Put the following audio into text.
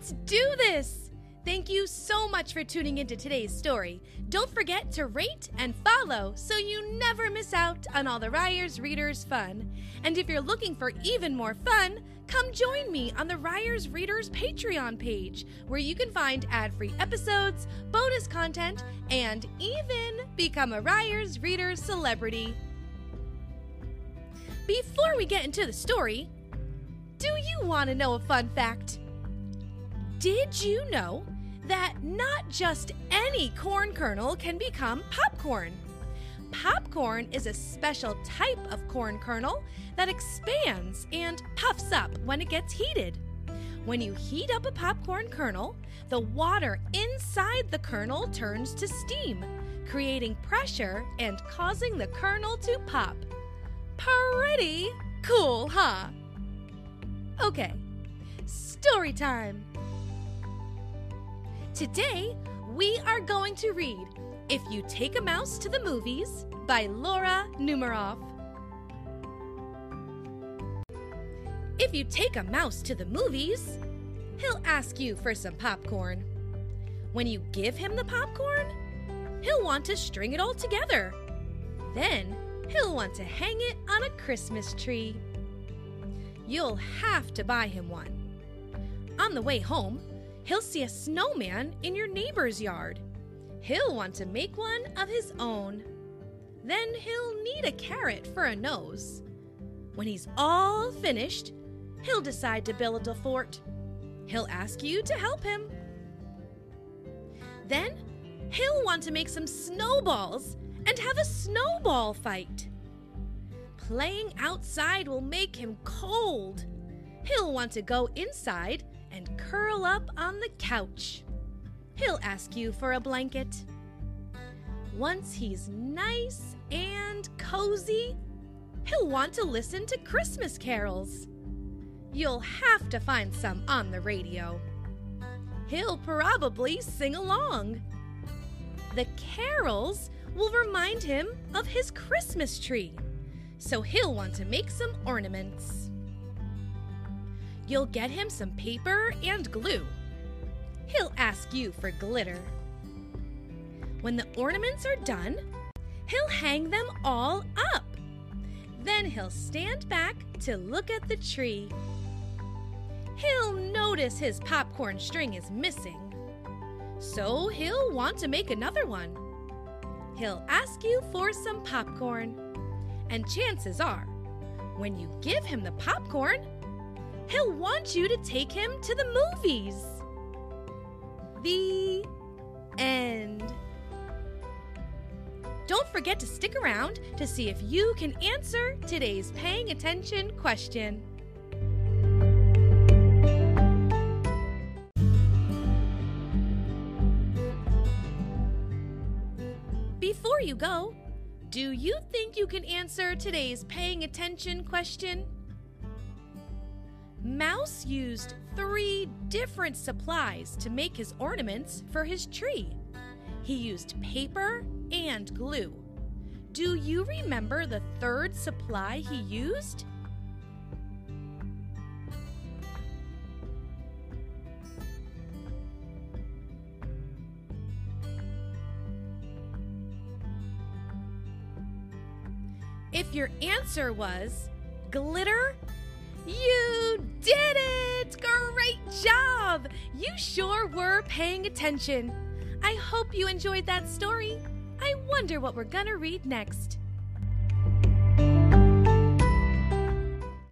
Let's do this! Thank you so much for tuning into today's story. Don't forget to rate and follow so you never miss out on all the Ryers Readers fun. And if you're looking for even more fun, come join me on the Ryers Readers Patreon page, where you can find ad free episodes, bonus content, and even become a Ryers Readers celebrity. Before we get into the story, do you want to know a fun fact? Did you know that not just any corn kernel can become popcorn? Popcorn is a special type of corn kernel that expands and puffs up when it gets heated. When you heat up a popcorn kernel, the water inside the kernel turns to steam, creating pressure and causing the kernel to pop. Pretty cool, huh? Okay, story time. Today, we are going to read If You Take a Mouse to the Movies by Laura Numeroff. If you take a mouse to the movies, he'll ask you for some popcorn. When you give him the popcorn, he'll want to string it all together. Then he'll want to hang it on a Christmas tree. You'll have to buy him one. On the way home, he'll see a snowman in your neighbor's yard. He'll want to make one of his own. Then he'll need a carrot for a nose. When he's all finished, he'll decide to build a fort. He'll ask you to help him. Then he'll want to make some snowballs and have a snowball fight. Playing outside will make him cold. He'll want to go inside and curl up on the couch. He'll ask you for a blanket. Once he's nice and cozy, he'll want to listen to Christmas carols. You'll have to find some on the radio. He'll probably sing along. The carols will remind him of his Christmas tree, so he'll want to make some ornaments. You'll get him some paper and glue. He'll ask you for glitter. When the ornaments are done, he'll hang them all up. Then he'll stand back to look at the tree. He'll notice his popcorn string is missing. So he'll want to make another one. He'll ask you for some popcorn. And chances are, when you give him the popcorn, he'll want you to take him to the movies. The end. Don't forget to stick around to see if you can answer today's paying attention question. Before you go, do you think you can answer today's paying attention question? Mouse used three different supplies to make his ornaments for his tree. He used paper and glue. Do you remember the third supply he used? If your answer was glitter, you did it! Great job! You sure were paying attention. I hope you enjoyed that story. I wonder what we're gonna read next.